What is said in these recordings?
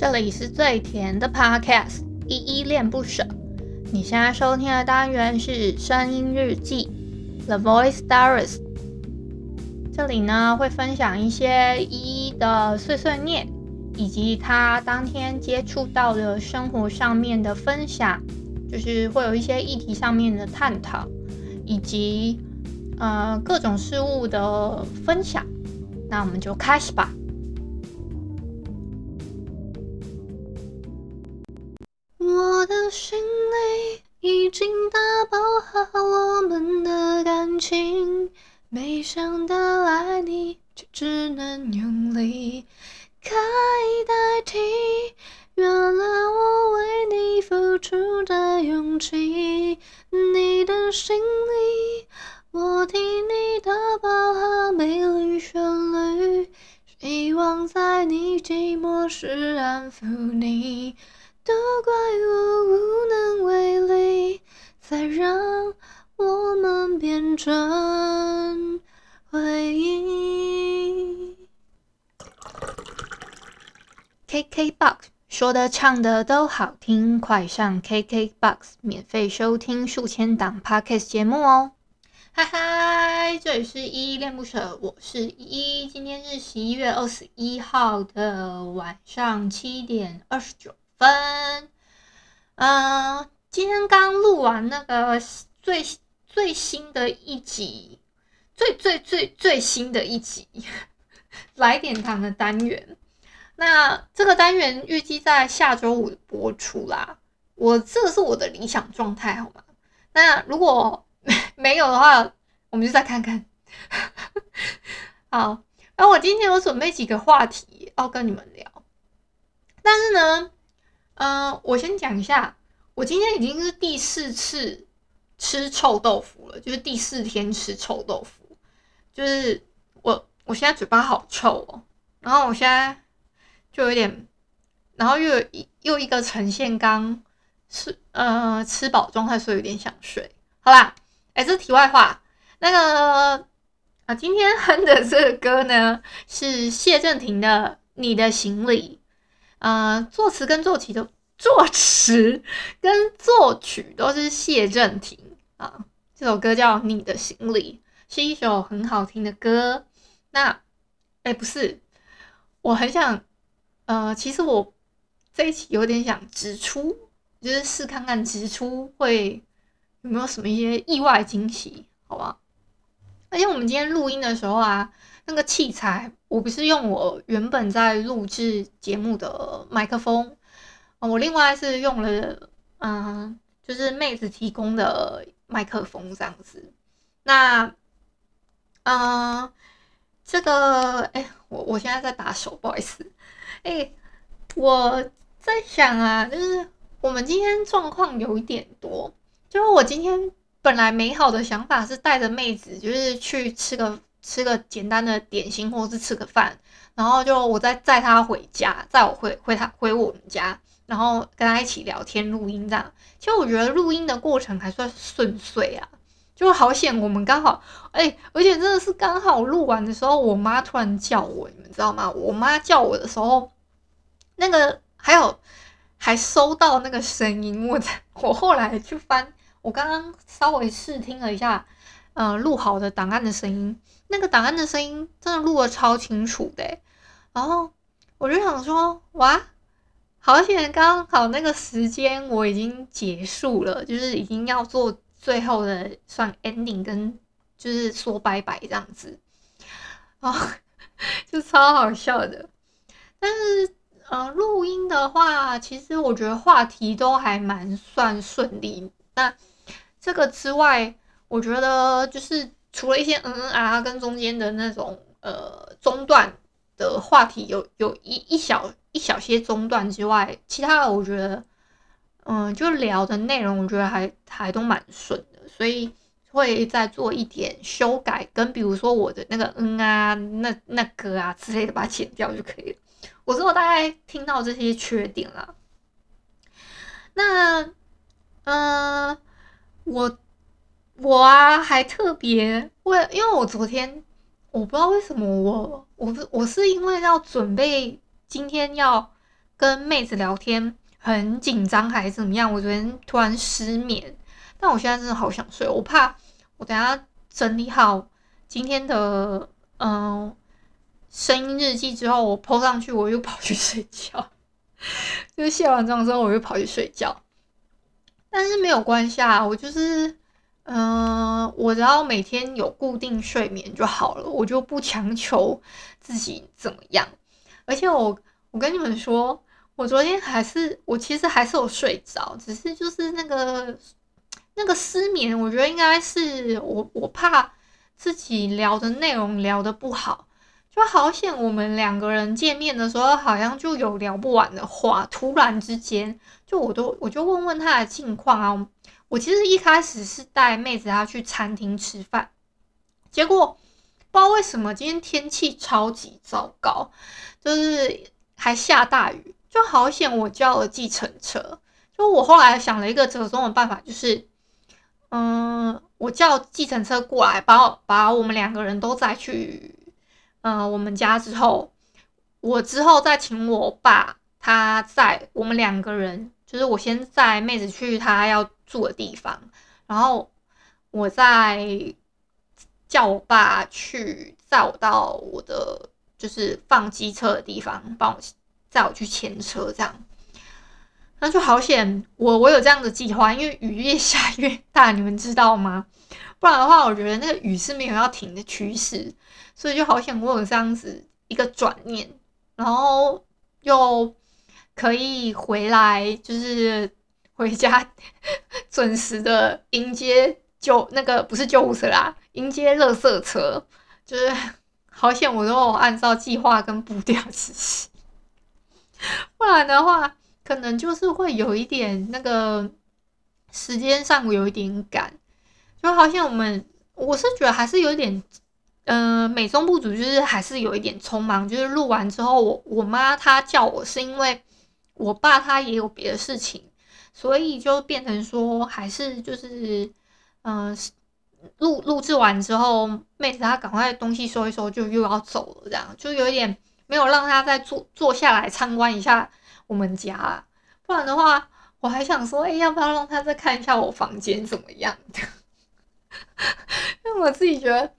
这里是最甜的 Podcast，依依恋不舍。你现在收听的单元是声音日记，The Voice Diaries。这里呢会分享一些依依的碎碎念，以及他当天接触到的生活上面的分享，就是会有一些议题上面的探讨，以及呃各种事物的分享。那我们就开始吧。的心里已经打包好我们的感情，没想到爱你却只能用离开代替。原谅我为你付出的勇气，你的心里我替你打包好美丽旋律，希望在你寂寞时安抚你。都怪我无能为力，才让我们变成回忆。KKBOX 说的唱的都好听，快上 KKBOX 免费收听数千档 Podcast 节目哦！嗨嗨，这里是依依恋不舍，我是依依，今天是十一月二十一号的晚上七点二十九。分，嗯、今天刚录完那个最最新的一集，最最最最新的一集，来点糖的单元。那这个单元预计在下周五播出啦。我这是我的理想状态，好吗？那如果 没有的话，我们就再看看。好，然后我今天有准备几个话题要跟你们聊，但是呢。嗯、我先讲一下，我今天已经是第四次吃臭豆腐了，就是第四天吃臭豆腐，就是我我现在嘴巴好臭哦，然后我现在就有点，然后又有又一个呈现刚吃呃吃饱状态，所以有点想睡。好啦，哎，这题外话，那个啊，今天哼的这个歌呢是谢震廷的《你的行李》。呃，作词跟作曲的作词跟作曲都是谢震廷啊。这首歌叫《你的行李》，是一首很好听的歌。那，哎，不是，我很想，呃，其实我这一期有点想直出，就是试看看直出会有没有什么一些意外惊喜，好吧？而且我们今天录音的时候啊。那个器材，我不是用我原本在录制节目的麦克风，我另外是用了，嗯，就是妹子提供的麦克风这样子。那，嗯，这个，哎，我我现在在打手，不好意思。哎，我在想啊，就是我们今天状况有一点多，就是我今天本来美好的想法是带着妹子，就是去吃个。吃个简单的点心，或者是吃个饭，然后就我再载他回家，载我回回他回我们家，然后跟他一起聊天录音这样。其实我觉得录音的过程还算顺遂啊，就好险我们刚好哎、而且真的是刚好录完的时候，我妈突然叫我，你们知道吗？我妈叫我的时候，那个还有还收到那个声音，我我后来去翻，我刚刚稍微试听了一下，呃，录好的档案的声音。那个档案的声音真的录的超清楚的，然后我就想说，哇，好险刚好那个时间我已经结束了，就是已经要做最后的算 ending 跟就是说拜拜这样子，啊，就超好笑的。但是呃，录音的话，其实我觉得话题都还蛮算顺利。那这个之外，我觉得就是。除了一些嗯嗯啊跟中间的那种呃中断的话题有有一一小一小些中断之外，其他的我觉得嗯就聊的内容我觉得还还都蛮顺的，所以会再做一点修改，跟比如说我的那个嗯啊那那个啊之类的把它剪掉就可以了。我之后大概听到这些缺点啦，那嗯、呃、我。我啊，还特别为，因为我昨天我不知道为什么我我我是因为要准备今天要跟妹子聊天很紧张还是怎么样？我昨天突然失眠，但我现在真的好想睡，我怕我等下整理好今天的嗯声音日记之后，我 po 上去我又跑去睡觉，就卸完妆之后我又跑去睡觉，但是没有关系啊，我就是。嗯、我只要每天有固定睡眠就好了，我就不强求自己怎么样。而且我，我跟你们说，我昨天还是，我其实还是有睡着，只是就是那个那个失眠，我觉得应该是我我怕自己聊的内容聊得不好，就好像我们两个人见面的时候，好像就有聊不完的话，突然之间，就我都我就问问他的近况啊。我其实一开始是带妹子她去餐厅吃饭，结果不知道为什么今天天气超级糟糕，就是还下大雨，就好险我叫了计程车。就我后来想了一个折中的办法，就是，嗯，我叫计程车过来，把把我们两个人都载去，嗯，我们家之后，我之后再请我爸他载我们两个人。就是我先载妹子去她要住的地方，然后我再叫我爸去载我到我的就是放机车的地方，帮我载我去牵车，这样。那就好险，我我有这样的计划，因为雨越下越大，你们知道吗？不然的话，我觉得那个雨是没有要停的趋势，所以就好险，我有这样子一个转念，然后又。可以回来，就是回家准时的迎接救那个不是救护车啦，迎接垃圾车，就是好险我都有按照计划跟步调执行，不然的话可能就是会有一点那个时间上有一点赶，就好像我们我是觉得还是有点，嗯、呃，美中不足，就是还是有一点匆忙，就是录完之后我我妈她叫我是因为。我爸他也有别的事情，所以就变成说，还是就是，嗯、呃，录录制完之后，妹子她赶快东西收一收，就又要走了，这样就有一点没有让她再坐坐下来参观一下我们家，不然的话，我还想说，哎，要不要让她再看一下我房间怎么样的？因为我自己觉得，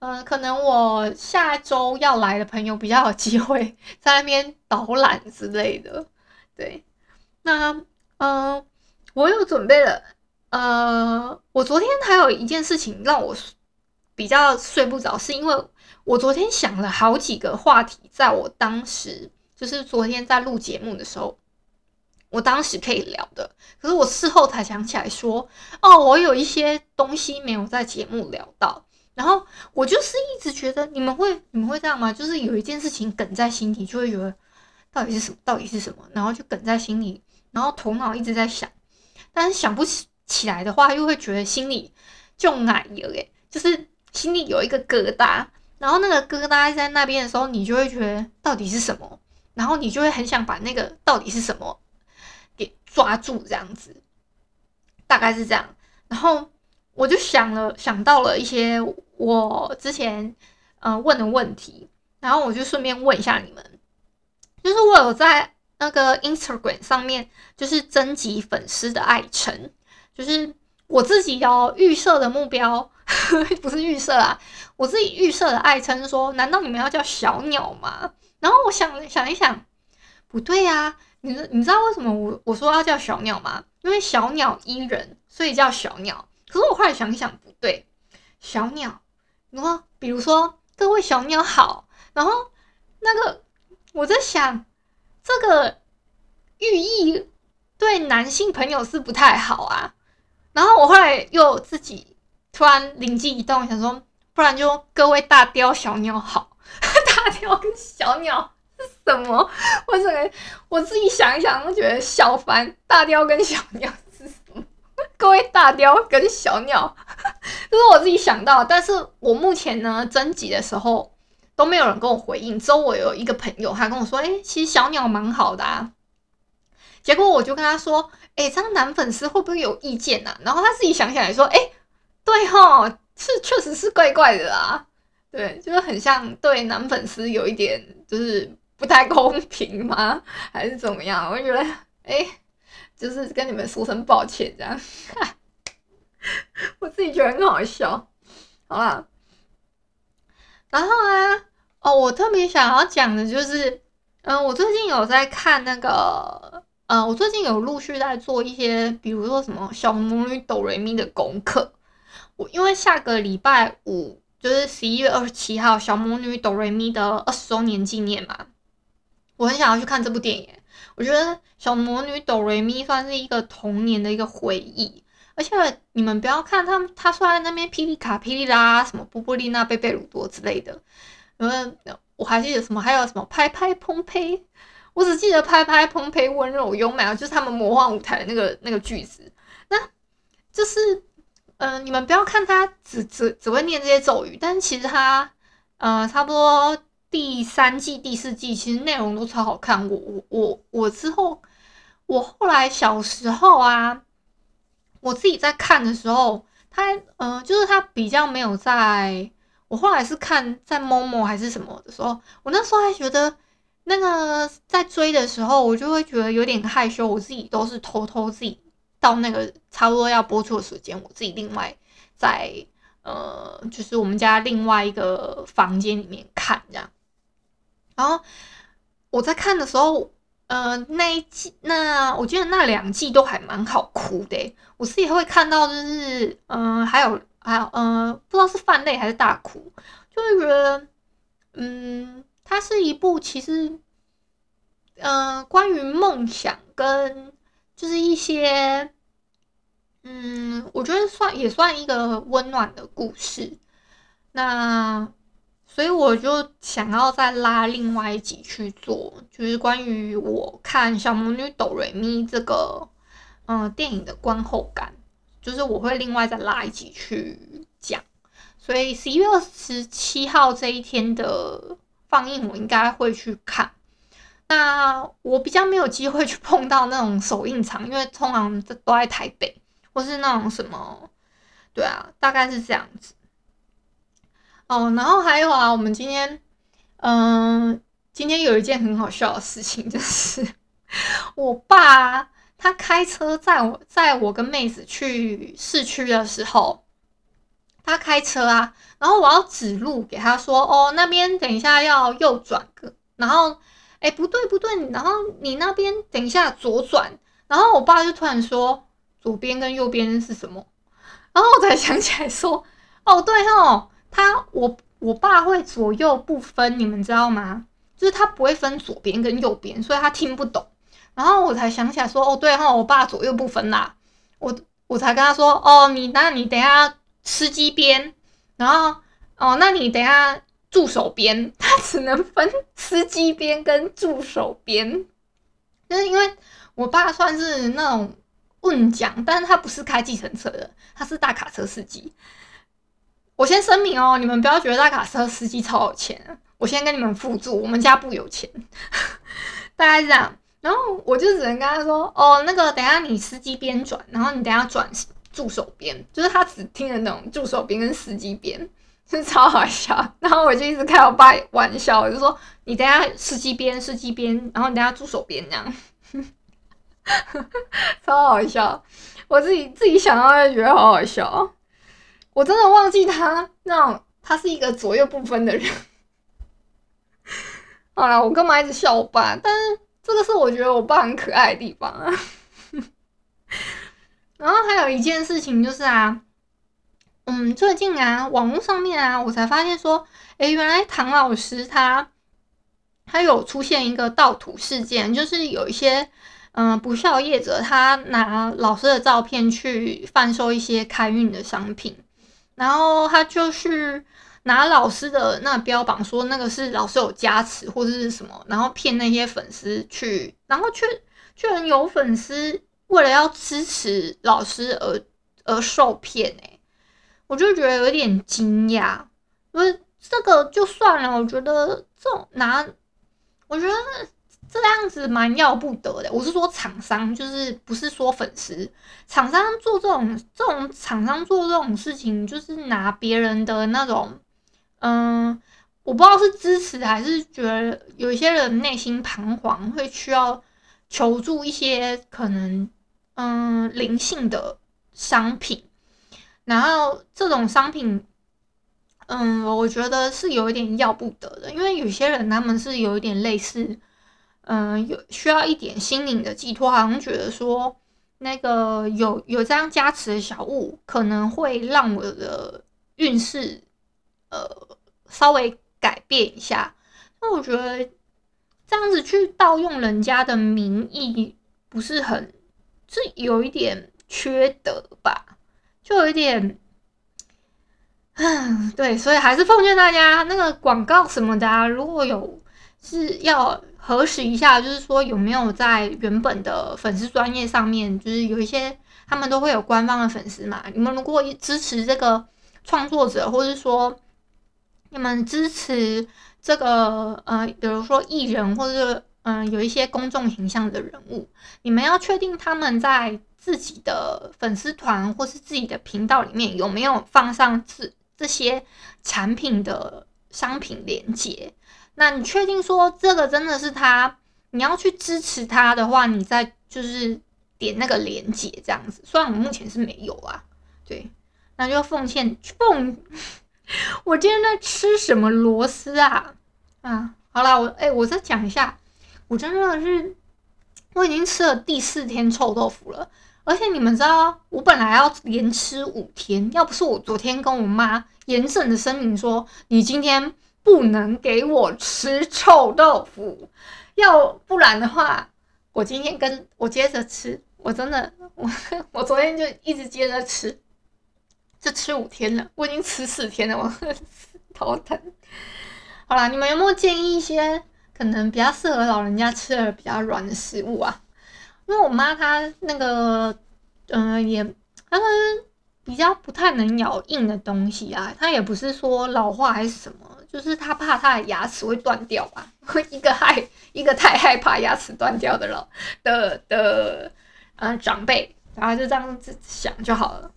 嗯、可能我下周要来的朋友比较有机会在那边导览之类的。对，那嗯、我有准备了。呃，我昨天还有一件事情让我比较睡不着，是因为我昨天想了好几个话题，在我当时就是昨天在录节目的时候，我当时可以聊的，可是我事后才想起来说，哦，我有一些东西没有在节目聊到，然后我就是一直觉得你们会你们会这样吗？就是有一件事情梗在心底，就会觉得。到底是什么？到底是什么？然后就梗在心里，然后头脑一直在想，但是想不起起来的话，又会觉得心里就奶油诶，就是心里有一个疙瘩，然后那个疙瘩在那边的时候，你就会觉得到底是什么？然后你就会很想把那个到底是什么给抓住，这样子，大概是这样。然后我就想了，想到了一些我之前呃问的问题，然后我就顺便问一下你们。就是我有在那个 Instagram 上面，就是征集粉丝的爱称，就是我自己要预设的目标，不是预设啊，我自己预设的爱称说，难道你们要叫小鸟吗？然后我想想一想，不对呀、啊，你你知道为什么我我说要叫小鸟吗？因为小鸟依人，所以叫小鸟。可是我后来想一想，不对，小鸟，然后比如说各位小鸟好，然后那个。我在想，这个寓意对男性朋友是不太好啊。然后我后来又自己突然灵机一动，想说，不然就各位大雕小鸟好。大雕跟小鸟是什么？我整个我自己想一想，都觉得小凡。大雕跟小鸟是什么？各位大雕跟小鸟，这是我自己想到。但是我目前呢，征集的时候。都没有人跟我回应，之后我有一个朋友，他跟我说：“哎，其实小鸟蛮好的啊。”结果我就跟他说：“哎，这样男粉丝会不会有意见啊？”然后他自己想起来说：“哎，对齁，是确实是怪怪的啊。”对，就是很像对男粉丝有一点就是不太公平吗？还是怎么样？我觉得，哎、就是跟你们说声抱歉这样。我自己觉得很好笑，好吧。然后啊，哦，我特别想要讲的就是，嗯，我最近有在看那个，嗯，我最近有陆续在做一些，比如说什么小魔女哆瑞咪的功课。我因为下个礼拜五就是十一月二十七号，小魔女哆瑞咪的二十周年纪念嘛，我很想要去看这部电影。我觉得小魔女哆瑞咪算是一个童年的一个回忆。而且你们不要看他们，他说在那边霹雳卡、霹雳拉，什么波波丽娜、贝贝鲁多之类的。因为我还记得什么，还有什么拍拍澎湃，我只记得拍拍澎湃温柔优美啊，就是他们魔幻舞台的那个那个句子。那就是，嗯、你们不要看他只只只会念这些咒语，但是其实他，呃，差不多第三季、第四季其实内容都超好看。我我我我之后，我后来小时候啊。我自己在看的时候，他、呃，就是他比较没有在。我后来是看在某某还是什么的时候，我那时候还觉得那个在追的时候，我就会觉得有点害羞。我自己都是偷偷自己到那个差不多要播出的时间，我自己另外在呃，就是我们家另外一个房间里面看这样。然后我在看的时候。呃，那一季，那我觉得那两季都还蛮好哭的。我自己会看到，就是，嗯、呃，还有，还有，嗯、呃，不知道是泛泪还是大哭，就会觉得，嗯，它是一部其实，嗯、关于梦想跟就是一些，嗯，我觉得算也算一个温暖的故事。那。所以我就想要再拉另外一集去做，就是关于我看《小魔女哆瑞咪》这个嗯、呃、电影的观后感，就是我会另外再拉一集去讲。所以十一月二十七号这一天的放映，我应该会去看。那我比较没有机会去碰到那种首映场，因为通常都在台北，或是那种什么，对啊，大概是这样子。哦，然后还有啊，我们今天，嗯、今天有一件很好笑的事情，就是我爸他开车载我，载我跟妹子去市区的时候，他开车啊，然后我要指路给他说，哦，那边等一下要右转个，然后，哎，不对不对，然后你那边等一下左转，然后我爸就突然说，左边跟右边是什么？然后我才想起来说，哦，对哦。他我我爸会左右不分，你们知道吗？就是他不会分左边跟右边，所以他听不懂。然后我才想起来说，哦对哈，我爸左右不分啦。我我才跟他说，哦你那你等下司机边，然后哦那你等下助手边，他只能分司机边跟助手边。就是因为我爸算是那种运将，但是他不是开计程车的，他是大卡车司机。我先声明哦，你们不要觉得大卡车司机超有钱。我先跟你们附注，我们家不有钱，大概是这样。然后我就只能跟他说：“哦，那个等下你司机边转，然后你等下转助手边。”就是他只听得懂助手边跟司机边，就 是超好笑。然后我就一直开我爸玩笑，我就说：“你等下司机边，司机边，然后你等下助手边这样。”超好笑，我自己自己想到就觉得好好笑。我真的忘记他那种，他是一个左右不分的人。好了，我干嘛一直笑我爸？但是这个是我觉得我爸很可爱的地方啊。然后还有一件事情就是啊，嗯，最近啊，网络上面啊，我才发现说，诶，原来唐老师他他有出现一个盗图事件，就是有一些嗯不肖业者，他拿老师的照片去贩售一些开运的商品。然后他就是拿老师的那标榜说那个是老师有加持或者是什么，然后骗那些粉丝去，然后却居然有粉丝为了要支持老师而而受骗诶，我就觉得有点惊讶。因为这个就算了，我觉得这种拿，我觉得。这样子蛮要不得的。我是说厂商，就是不是说粉丝。厂商做这种这种厂商做这种事情，就是拿别人的那种，嗯我不知道是支持还是觉得有一些人内心彷徨，会需要求助一些可能嗯灵性的商品，然后这种商品，嗯，我觉得是有一点要不得的，因为有些人他们是有一点类似，嗯，有需要一点心灵的寄托，好像觉得说那个有有这样加持的小物，可能会让我的运势呃稍微。改变一下，那我觉得这样子去盗用人家的名义，不是很，是有一点缺德吧？就有一点，嗯，对，所以还是奉劝大家，那个广告什么的啊，如果有是要核实一下，就是说有没有在原本的粉丝专页上面，就是有一些他们都会有官方的粉丝嘛，你们如果支持这个创作者，或者是说。你们支持这个呃，比如说艺人或者嗯、有一些公众形象的人物，你们要确定他们在自己的粉丝团或是自己的频道里面有没有放上这这些产品的商品链接。那你确定说这个真的是他，你要去支持他的话，你再就是点那个链接这样子。虽然我目前是没有啊，对，那就奉献奉。我今天在吃什么螺丝啊？啊，好啦，我哎、我再讲一下，我真的是我已经吃了第四天臭豆腐了，而且你们知道，我本来要连吃五天，要不是我昨天跟我妈严正的声明说，你今天不能给我吃臭豆腐，要不然的话，我今天跟我接着吃，我真的，我 我昨天就一直接着吃。就吃五天了，我已经吃四天了，我头疼。好啦，你们有没有建议一些可能比较适合老人家吃的比较软的食物啊？因为我妈她那个，嗯、呃，也她们比较不太能咬硬的东西啊。她也不是说老化还是什么，就是他怕他的牙齿会断掉吧。一个害一个太害怕牙齿断掉的老的的呃长辈，然后就这样子想就好了。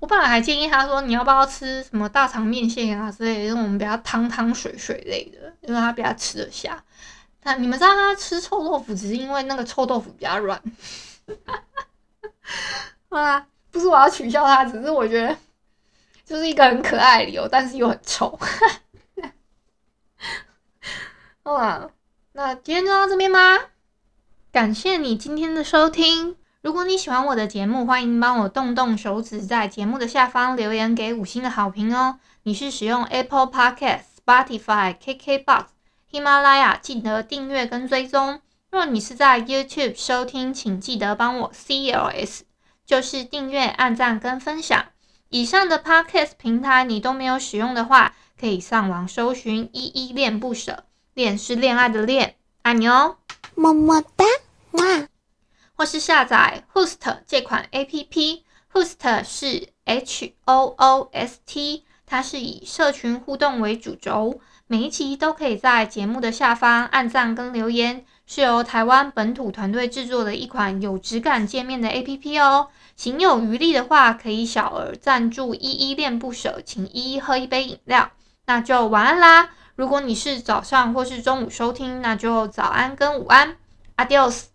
我本来还建议他说，你要不要吃什么大肠面线啊之类的，这种比较汤汤水水类的，因为他比较吃得下。他你们知道他吃臭豆腐只是因为那个臭豆腐比较软。啊，不是我要取笑他，只是我觉得就是一个很可爱的理由，但是又很臭。好啦，那今天就到这边吧，感谢你今天的收听。如果你喜欢我的节目，欢迎帮我动动手指，在节目的下方留言给五星的好评哦。你是使用 Apple Podcast、Spotify、KKBox、喜马拉雅，记得订阅跟追踪。若你是在 YouTube 收听，请记得帮我 CLS，就是订阅、按赞跟分享。以上的 Podcast 平台你都没有使用的话，可以上网搜寻“依依恋不舍”，恋是恋爱的恋，爱你哦，么么哒，哇。或是下载 Hoost 这款 APP，Hoost 是 H O O S T，它是以社群互动为主轴，每一集都可以在节目的下方按赞跟留言，是由台湾本土团队制作的一款有质感界面的 APP 哦。行有余力的话，可以小额赞助依依恋不舍，请依依喝一杯饮料。那就晚安啦！如果你是早上或是中午收听，那就早安跟午安，Adios。